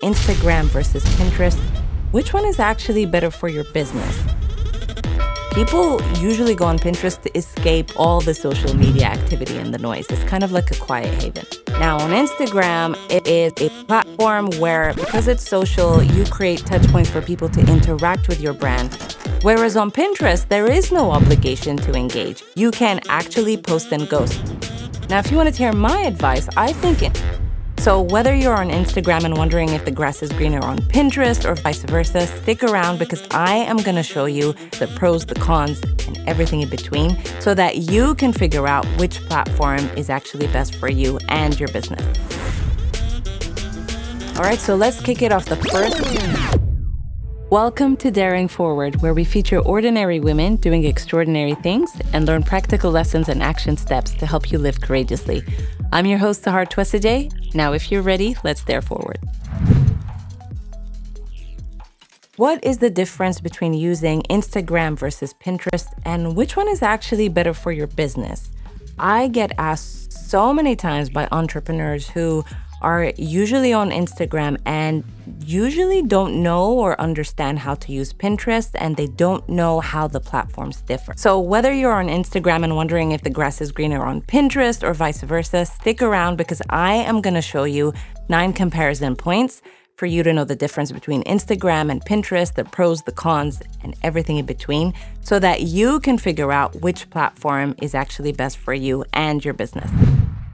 Instagram versus Pinterest, which one is actually better for your business? People usually go on Pinterest to escape all the social media activity and the noise. It's kind of like a quiet haven. Now, on Instagram, it is a platform where, because it's social, you create touch points for people to interact with your brand. Whereas on Pinterest, there is no obligation to engage. You can actually post and ghost. Now, if you want to hear my advice, I think it, so, whether you're on Instagram and wondering if the grass is greener on Pinterest or vice versa, stick around because I am going to show you the pros, the cons, and everything in between so that you can figure out which platform is actually best for you and your business. All right, so let's kick it off the first. Welcome to Daring Forward, where we feature ordinary women doing extraordinary things and learn practical lessons and action steps to help you live courageously. I'm your host, Sahar Twesigye. Now, if you're ready, let's dare forward. What is the difference between using Instagram versus Pinterest, and which one is actually better for your business? I get asked so many times by entrepreneurs who are usually on Instagram and usually don't know or understand how to use Pinterest and they don't know how the platforms differ. So, whether you're on Instagram and wondering if the grass is greener on Pinterest or vice versa, stick around because I am going to show you nine comparison points for you to know the difference between Instagram and Pinterest, the pros, the cons, and everything in between, so that you can figure out which platform is actually best for you and your business.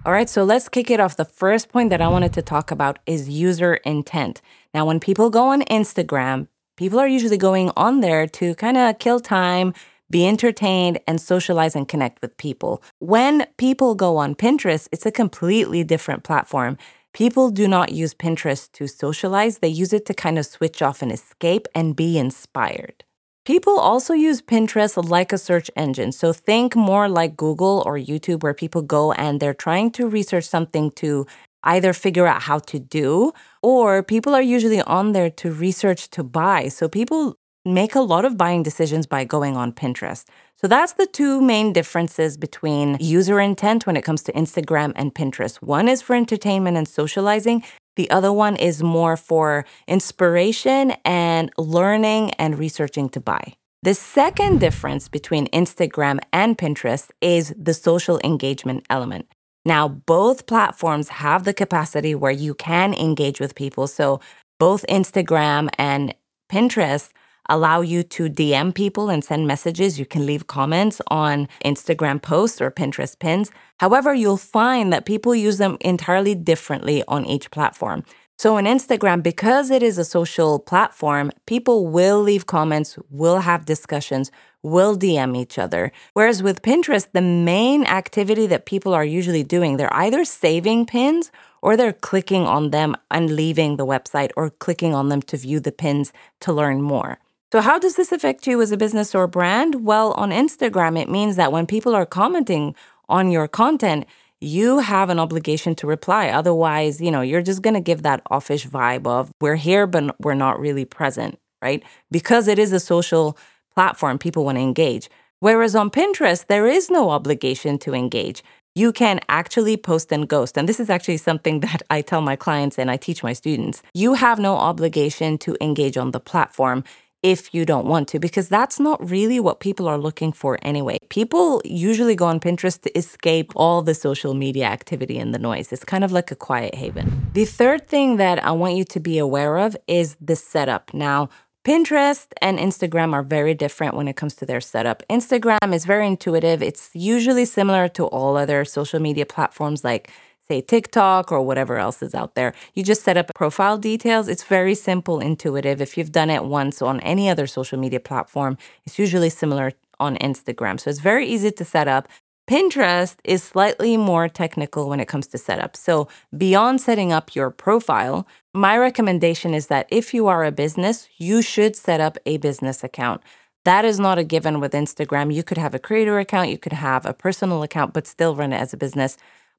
All right, so let's kick it off. The first point that I wanted to talk about is user intent. Now, when people go on Instagram, people are usually going on there to kind of kill time, be entertained, and socialize and connect with people. When people go on Pinterest, it's a completely different platform. People do not use Pinterest to socialize, they use it to kind of switch off and escape and be inspired. People also use Pinterest like a search engine. So think more like Google or YouTube, where people go and they're trying to research something to either figure out how to do, or people are usually on there to research to buy. So people make a lot of buying decisions by going on Pinterest. So that's the two main differences between user intent when it comes to Instagram and Pinterest. One is for entertainment and socializing, the other one is more for inspiration and learning and researching to buy. The second difference between Instagram and Pinterest is the social engagement element. Now, both platforms have the capacity where you can engage with people. So, both Instagram and Pinterest allow you to DM people and send messages. You can leave comments on Instagram posts or Pinterest pins. However, you'll find that people use them entirely differently on each platform. So, on Instagram, because it is a social platform, people will leave comments, will have discussions, will DM each other. Whereas with Pinterest, the main activity that people are usually doing, they're either saving pins or they're clicking on them and leaving the website or clicking on them to view the pins to learn more. So, how does this affect you as a business or brand? Well, on Instagram, it means that when people are commenting on your content, you have an obligation to reply. Otherwise, you know, you're just going to give that offish vibe of we're here, but we're not really present, right? Because it is a social platform, people want to engage. Whereas on Pinterest, there is no obligation to engage. You can actually post and ghost. And this is actually something that I tell my clients and I teach my students. You have no obligation to engage on the platform if you don't want to, because that's not really what people are looking for anyway. People usually go on Pinterest to escape all the social media activity and the noise. It's kind of like a quiet haven. The third thing that I want you to be aware of is the setup. Now, Pinterest and Instagram are very different when it comes to their setup. Instagram is very intuitive. It's usually similar to all other social media platforms like say TikTok or whatever else is out there. You just set up profile details. It's very simple, intuitive. If you've done it once on any other social media platform, it's usually similar on Instagram. So it's very easy to set up. Pinterest is slightly more technical when it comes to setup. So, beyond setting up your profile, my recommendation is that if you are a business, you should set up a business account. That is not a given with Instagram. You could have a creator account, you could have a personal account, but still run it as a business.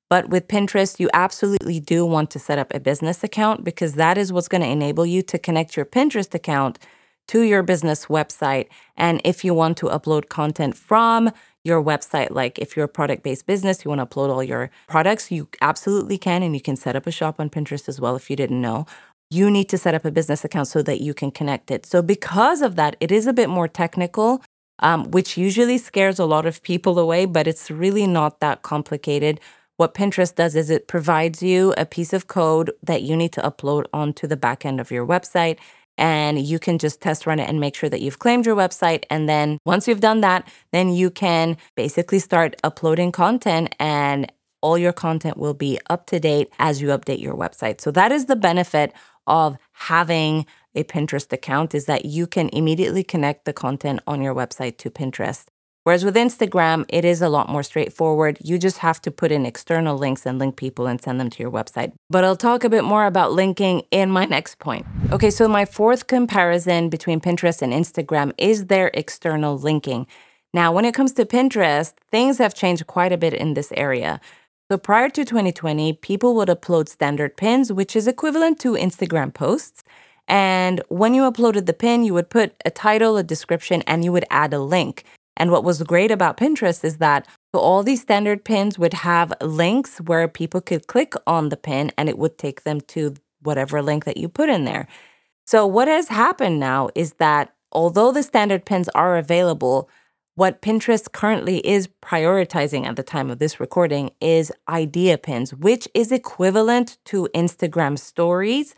But with Pinterest, you absolutely do want to set up a business account because that is what's going to enable you to connect your Pinterest account to your business website. And if you want to upload content from your website, like if you're a product based business, you want to upload all your products, you absolutely can. And you can set up a shop on Pinterest as well if you didn't know. you need to set up a business account so that you can connect it. So, because of that, it is a bit more technical, um, which usually scares a lot of people away, but it's really not that complicated. What Pinterest does is it provides you a piece of code that you need to upload onto the back end of your website. And you can just test run it and make sure that you've claimed your website. And then once you've done that, then you can basically start uploading content and all your content will be up to date as you update your website. So that is the benefit of having a Pinterest account is that you can immediately connect the content on your website to Pinterest. Whereas with Instagram, it is a lot more straightforward. You just have to put in external links and link people and send them to your website. But I'll talk a bit more about linking in my next point. Okay, so my fourth comparison between Pinterest and Instagram is their external linking. Now, when it comes to Pinterest, things have changed quite a bit in this area. So prior to 2020, people would upload standard pins, which is equivalent to Instagram posts. And when you uploaded the pin, you would put a title, a description, and you would add a link. And what was great about Pinterest is that all these standard pins would have links where people could click on the pin and it would take them to whatever link that you put in there. So, what has happened now is that although the standard pins are available, what Pinterest currently is prioritizing at the time of this recording is idea pins, which is equivalent to Instagram stories.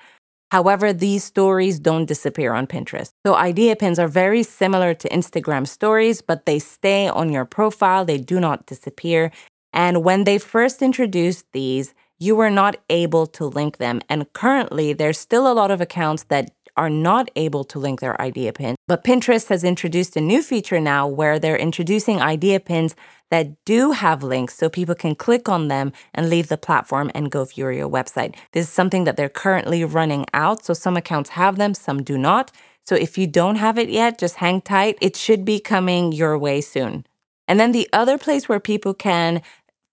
However, these stories don't disappear on Pinterest. So, idea pins are very similar to Instagram stories, but they stay on your profile, they do not disappear. And when they first introduced these, you were not able to link them. And currently, there's still a lot of accounts that are not able to link their idea pin. But Pinterest has introduced a new feature now where they're introducing idea pins that do have links so people can click on them and leave the platform and go view your website. This is something that they're currently running out. So some accounts have them, some do not. So if you don't have it yet, just hang tight. It should be coming your way soon. And then the other place where people can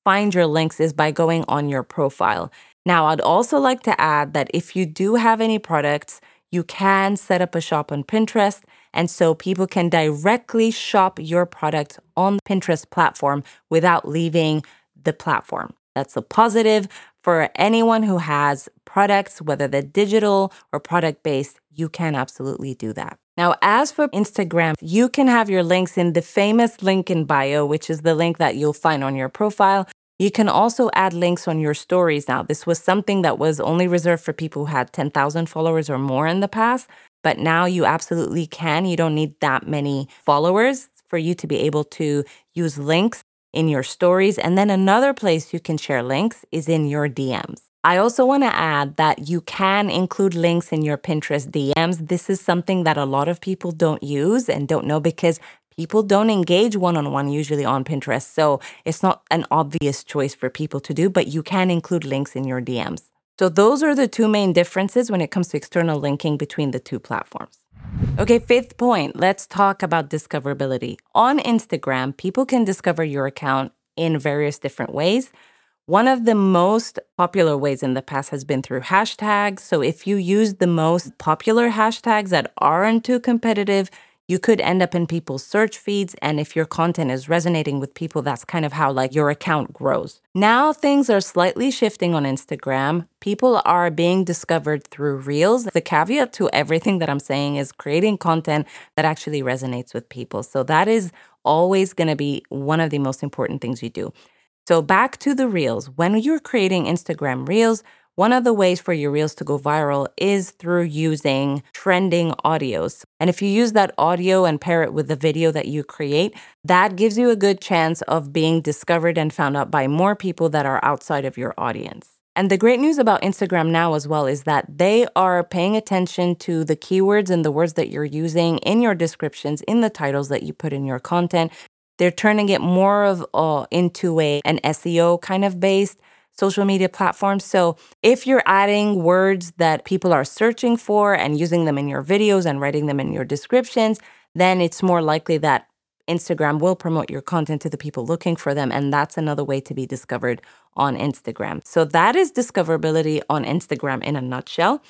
find your links is by going on your profile. Now, I'd also like to add that if you do have any products, you can set up a shop on Pinterest. And so people can directly shop your product on the Pinterest platform without leaving the platform. That's a positive for anyone who has products, whether they're digital or product based, you can absolutely do that. Now, as for Instagram, you can have your links in the famous link in bio, which is the link that you'll find on your profile. You can also add links on your stories now. This was something that was only reserved for people who had 10,000 followers or more in the past, but now you absolutely can. You don't need that many followers for you to be able to use links in your stories. And then another place you can share links is in your DMs. I also want to add that you can include links in your Pinterest DMs. This is something that a lot of people don't use and don't know because people don't engage one on one usually on Pinterest. So it's not an obvious choice for people to do, but you can include links in your DMs. So those are the two main differences when it comes to external linking between the two platforms. Okay, fifth point, let's talk about discoverability. On Instagram, people can discover your account in various different ways. One of the most popular ways in the past has been through hashtags. So if you use the most popular hashtags that aren't too competitive, you could end up in people's search feeds. And if your content is resonating with people, that's kind of how like your account grows. Now things are slightly shifting on Instagram. People are being discovered through reels. The caveat to everything that I'm saying is creating content that actually resonates with people. So that is always going to be one of the most important things you do. So back to the reels. When you're creating Instagram reels, one of the ways for your reels to go viral is through using trending audios. And if you use that audio and pair it with the video that you create, that gives you a good chance of being discovered and found out by more people that are outside of your audience. And the great news about Instagram now as well is that they are paying attention to the keywords and the words that you're using in your descriptions, in the titles that you put in your content. They're turning it more of uh, into a an SEO kind of based social media platforms. So if you're adding words that people are searching for and using them in your videos and writing them in your descriptions, then it's more likely that Instagram will promote your content to the people looking for them. And that's another way to be discovered on Instagram. So that is discoverability on Instagram in a nutshell.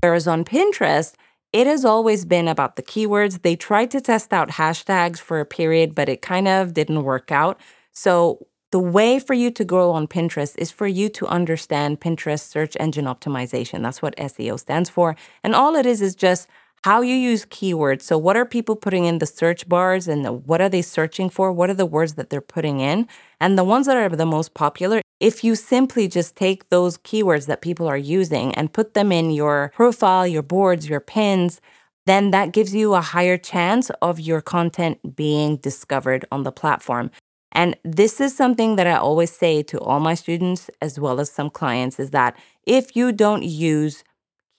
Whereas on Pinterest, it has always been about the keywords. They tried to test out hashtags for a period, but it kind of didn't work out. So the way for you to grow on Pinterest is for you to understand Pinterest search engine optimization. That's what SEO stands for. And all it is is just how you use keywords. So, what are people putting in the search bars and what are they searching for? What are the words that they're putting in? And the ones that are the most popular, if you simply just take those keywords that people are using and put them in your profile, your boards, your pins, then that gives you a higher chance of your content being discovered on the platform. And this is something that I always say to all my students as well as some clients is that if you don't use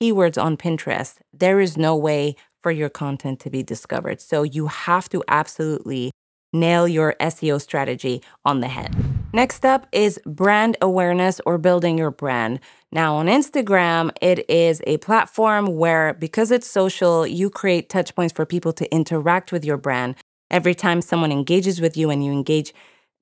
keywords on Pinterest, there is no way for your content to be discovered. So you have to absolutely nail your SEO strategy on the head. Next up is brand awareness or building your brand. Now, on Instagram, it is a platform where, because it's social, you create touch points for people to interact with your brand. Every time someone engages with you and you engage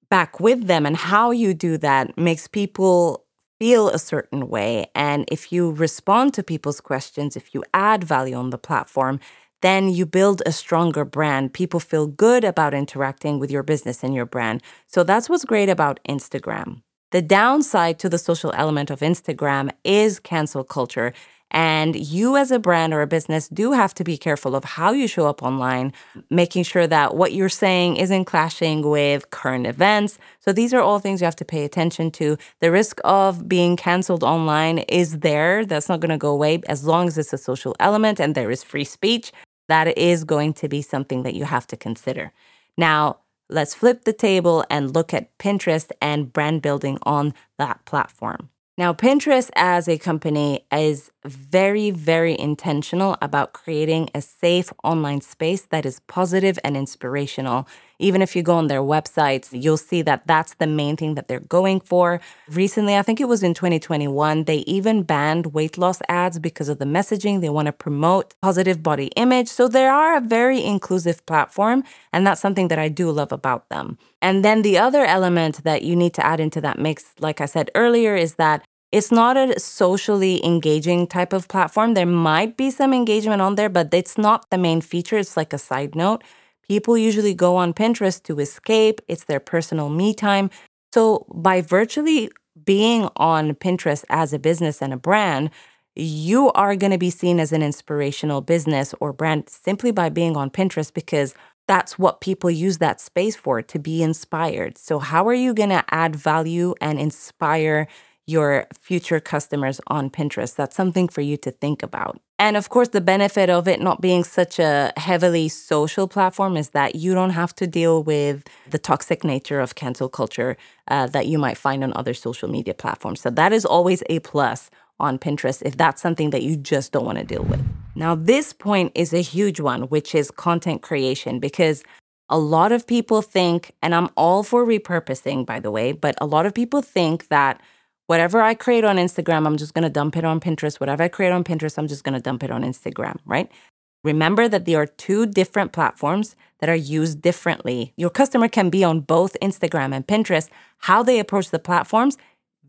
back with them, and how you do that makes people feel a certain way. And if you respond to people's questions, if you add value on the platform, then you build a stronger brand. People feel good about interacting with your business and your brand. So that's what's great about Instagram. The downside to the social element of Instagram is cancel culture. And you, as a brand or a business, do have to be careful of how you show up online, making sure that what you're saying isn't clashing with current events. So, these are all things you have to pay attention to. The risk of being canceled online is there. That's not going to go away as long as it's a social element and there is free speech. That is going to be something that you have to consider. Now, let's flip the table and look at Pinterest and brand building on that platform. Now, Pinterest as a company is very, very intentional about creating a safe online space that is positive and inspirational. Even if you go on their websites, you'll see that that's the main thing that they're going for. Recently, I think it was in 2021, they even banned weight loss ads because of the messaging. They want to promote positive body image. So they are a very inclusive platform, and that's something that I do love about them. And then the other element that you need to add into that mix, like I said earlier, is that it's not a socially engaging type of platform. There might be some engagement on there, but it's not the main feature. It's like a side note. People usually go on Pinterest to escape, it's their personal me time. So, by virtually being on Pinterest as a business and a brand, you are going to be seen as an inspirational business or brand simply by being on Pinterest because that's what people use that space for to be inspired. So, how are you going to add value and inspire your future customers on Pinterest. That's something for you to think about. And of course, the benefit of it not being such a heavily social platform is that you don't have to deal with the toxic nature of cancel culture uh, that you might find on other social media platforms. So that is always a plus on Pinterest if that's something that you just don't want to deal with. Now, this point is a huge one, which is content creation, because a lot of people think, and I'm all for repurposing, by the way, but a lot of people think that whatever I create on Instagram, I'm just going to dump it on Pinterest. Whatever I create on Pinterest, I'm just going to dump it on Instagram, right? Remember that there are two different platforms that are used differently. Your customer can be on both Instagram and Pinterest. How they approach the platforms,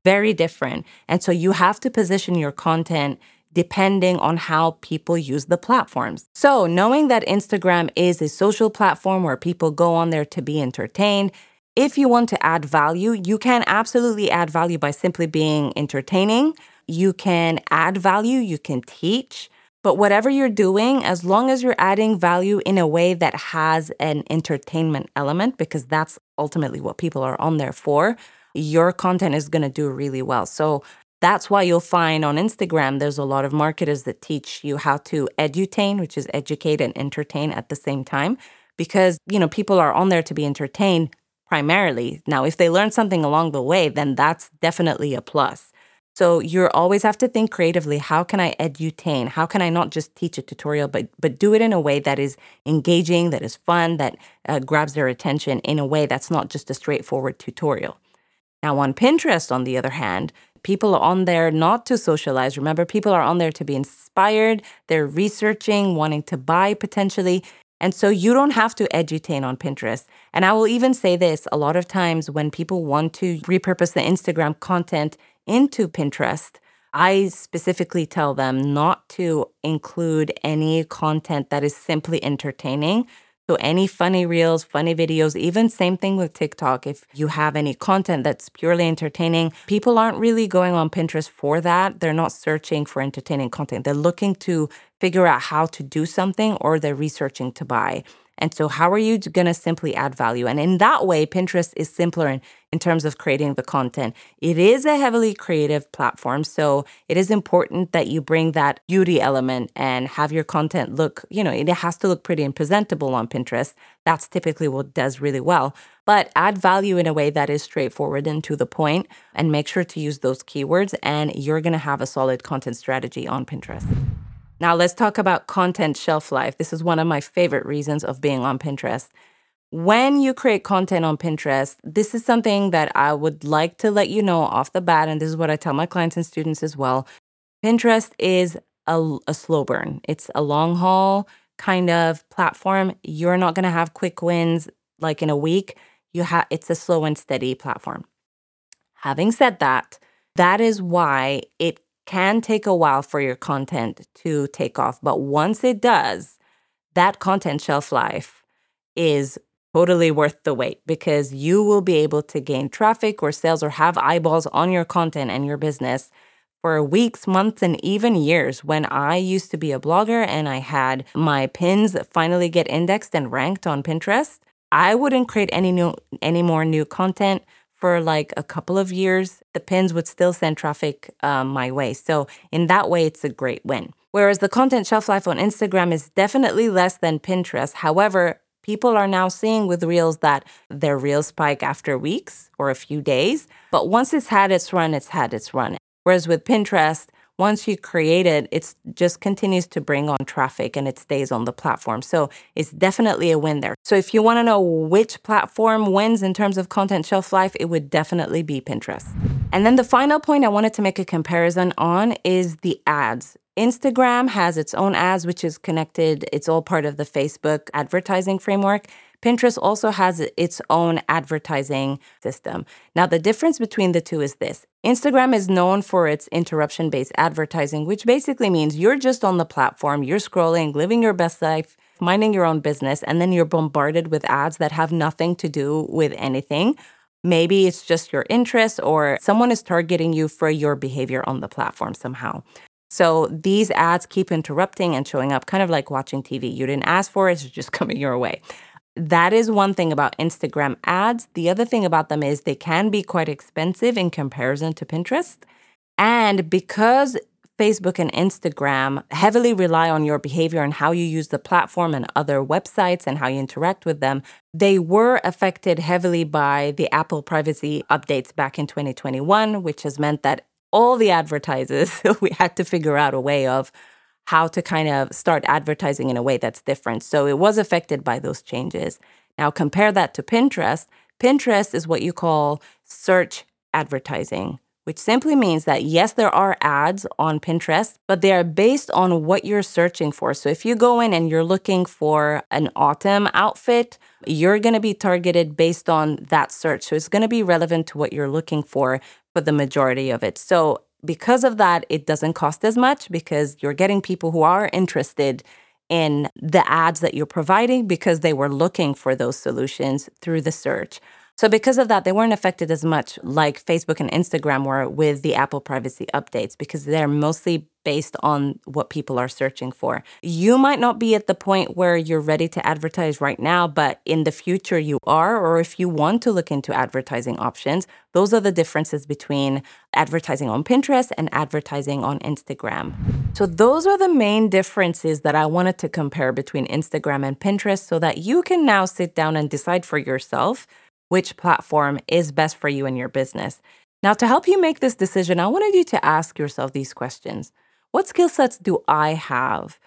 very different. And so you have to position your content depending on how people use the platforms. So, knowing that Instagram is a social platform where people go on there to be entertained, if you want to add value, you can absolutely add value by simply being entertaining. You can add value, you can teach. But whatever you're doing, as long as you're adding value in a way that has an entertainment element, because that's ultimately what people are on there for, your content is going to do really well. So that's why you'll find on Instagram, there's a lot of marketers that teach you how to edutain, which is educate and entertain at the same time. Because, you know, people are on there to be entertained primarily. Now, if they learn something along the way, then that's definitely a plus. So you always have to think creatively, how can I edutain? How can I not just teach a tutorial, but but do it in a way that is engaging, that is fun, that uh, grabs their attention in a way that's not just a straightforward tutorial. Now on Pinterest, on the other hand, people are on there not to socialize. Remember, people are on there to be inspired. They're researching, wanting to buy potentially. And so you don't have to edutain on Pinterest. And I will even say this a lot of times when people want to repurpose the Instagram content into Pinterest, I specifically tell them not to include any content that is simply entertaining. So, any funny reels, funny videos, even same thing with TikTok. If you have any content that's purely entertaining, people aren't really going on Pinterest for that. They're not searching for entertaining content. They're looking to figure out how to do something or they're researching to buy. And so, how are you going to simply add value? And in that way, Pinterest is simpler in, in terms of creating the content. It is a heavily creative platform. So, it is important that you bring that beauty element and have your content look, you know, it has to look pretty and presentable on Pinterest. That's typically what does really well. But add value in a way that is straightforward and to the point, and make sure to use those keywords, and you're going to have a solid content strategy on Pinterest. Now, let's talk about content shelf life. This is one of my favorite reasons of being on Pinterest. When you create content on Pinterest, this is something that I would like to let you know off the bat. And this is what I tell my clients and students as well. Pinterest is a, a slow burn, it's a long haul kind of platform. You're not going to have quick wins like in a week. You have it's a slow and steady platform. Having said that, that is why it can take a while for your content to take off. But once it does, that content shelf life is totally worth the wait because you will be able to gain traffic or sales or have eyeballs on your content and your business for weeks, months, and even years. When I used to be a blogger and I had my pins finally get indexed and ranked on Pinterest, I wouldn't create any new any more new content for like a couple of years, the pins would still send traffic um, my way. So, in that way, it's a great win. Whereas the content shelf life on Instagram is definitely less than Pinterest. However, people are now seeing with Reels that their Reels spike after weeks or a few days. But once it's had its run, it's had its run. Whereas with Pinterest, once you create it, it just continues to bring on traffic and it stays on the platform. So it's definitely a win there. So if you want to know which platform wins in terms of content shelf life, it would definitely be Pinterest. And then the final point I wanted to make a comparison on is the ads. Instagram has its own ads, which is connected, it's all part of the Facebook advertising framework. Pinterest also has its own advertising system. Now, the difference between the two is this Instagram is known for its interruption based advertising, which basically means you're just on the platform, you're scrolling, living your best life, minding your own business, and then you're bombarded with ads that have nothing to do with anything. Maybe it's just your interest or someone is targeting you for your behavior on the platform somehow. So these ads keep interrupting and showing up, kind of like watching TV. You didn't ask for it, it's just coming your way. That is one thing about Instagram ads. The other thing about them is they can be quite expensive in comparison to Pinterest. And because Facebook and Instagram heavily rely on your behavior and how you use the platform and other websites and how you interact with them, they were affected heavily by the Apple privacy updates back in 2021, which has meant that all the advertisers, we had to figure out a way of how to kind of start advertising in a way that's different. So it was affected by those changes. Now, compare that to Pinterest. Pinterest is what you call search advertising, which simply means that yes, there are ads on Pinterest, but they are based on what you're searching for. So if you go in and you're looking for an autumn outfit, you're going to be targeted based on that search. So it's going to be relevant to what you're looking for for the majority of it. So because of that, it doesn't cost as much because you're getting people who are interested in the ads that you're providing because they were looking for those solutions through the search. So, because of that, they weren't affected as much like Facebook and Instagram were with the Apple privacy updates because they're mostly based on what people are searching for. You might not be at the point where you're ready to advertise right now, but in the future you are, or if you want to look into advertising options, those are the differences between advertising on Pinterest and advertising on Instagram. So, those are the main differences that I wanted to compare between Instagram and Pinterest so that you can now sit down and decide for yourself which platform is best for you and your business. Now, to help you make this decision, I wanted you to ask yourself these questions What skill sets do I have?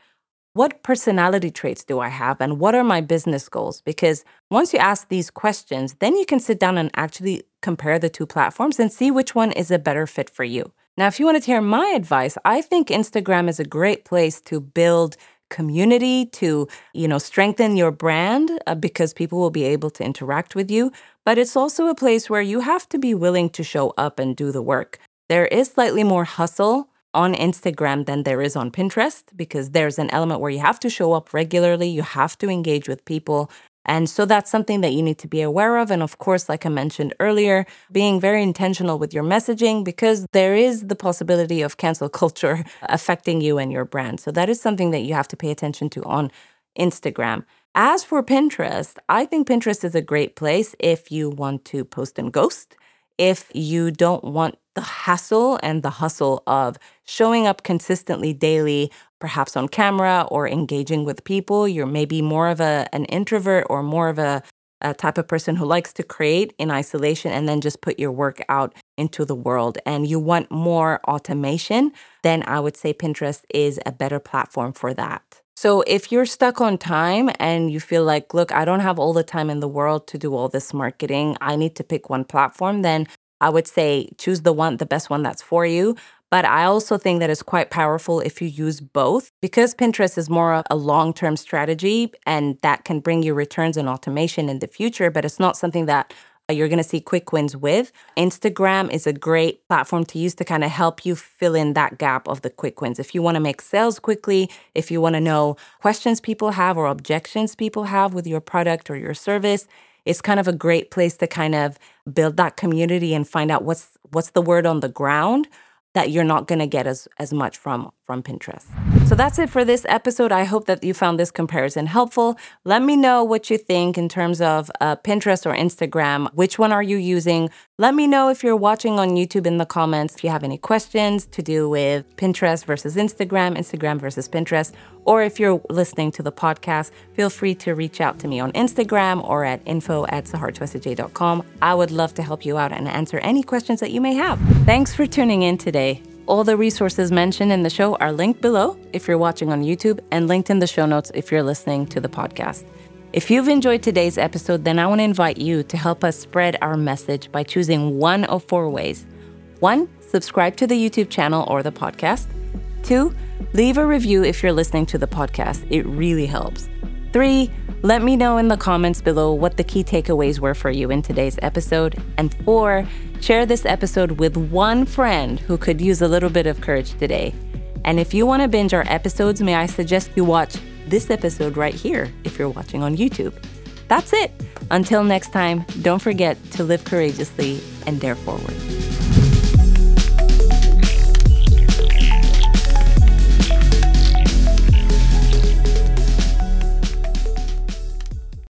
What personality traits do I have? And what are my business goals? Because once you ask these questions, then you can sit down and actually compare the two platforms and see which one is a better fit for you. Now, if you wanted to hear my advice, I think Instagram is a great place to build community to you know strengthen your brand uh, because people will be able to interact with you but it's also a place where you have to be willing to show up and do the work there is slightly more hustle on Instagram than there is on Pinterest because there's an element where you have to show up regularly, you have to engage with people. And so that's something that you need to be aware of. And of course, like I mentioned earlier, being very intentional with your messaging because there is the possibility of cancel culture affecting you and your brand. So that is something that you have to pay attention to on Instagram. As for Pinterest, I think Pinterest is a great place if you want to post and ghost, if you don't want the hassle and the hustle of showing up consistently daily, perhaps on camera or engaging with people. You're maybe more of a, an introvert or more of a, a type of person who likes to create in isolation and then just put your work out into the world and you want more automation, then I would say Pinterest is a better platform for that. So if you're stuck on time and you feel like, look, I don't have all the time in the world to do all this marketing, I need to pick one platform, then I would say choose the one, the best one that's for you. But I also think that it's quite powerful if you use both because Pinterest is more a long term strategy and that can bring you returns and automation in the future, but it's not something that uh, you're going to see quick wins with. Instagram is a great platform to use to kind of help you fill in that gap of the quick wins. If you want to make sales quickly, if you want to know questions people have or objections people have with your product or your service, it's kind of a great place to kind of build that community and find out what's what's the word on the ground that you're not going to get as as much from from Pinterest. So that's it for this episode. I hope that you found this comparison helpful. Let me know what you think in terms of uh, Pinterest or Instagram. Which one are you using? Let me know if you're watching on YouTube in the comments. If you have any questions to do with Pinterest versus Instagram, Instagram versus Pinterest, or if you're listening to the podcast, feel free to reach out to me on Instagram or at info at sahartwesigye.com. I would love to help you out and answer any questions that you may have. Thanks for tuning in today. All the resources mentioned in the show are linked below if you're watching on YouTube and linked in the show notes if you're listening to the podcast. If you've enjoyed today's episode, then I want to invite you to help us spread our message by choosing one of four ways. One, subscribe to the YouTube channel or the podcast. Two, leave a review if you're listening to the podcast. It really helps. Three, let me know in the comments below what the key takeaways were for you in today's episode. And four, share this episode with one friend who could use a little bit of courage today. And if you want to binge our episodes, may I suggest you watch this episode right here if you're watching on YouTube. That's it. Until next time, don't forget to live courageously and dare forward.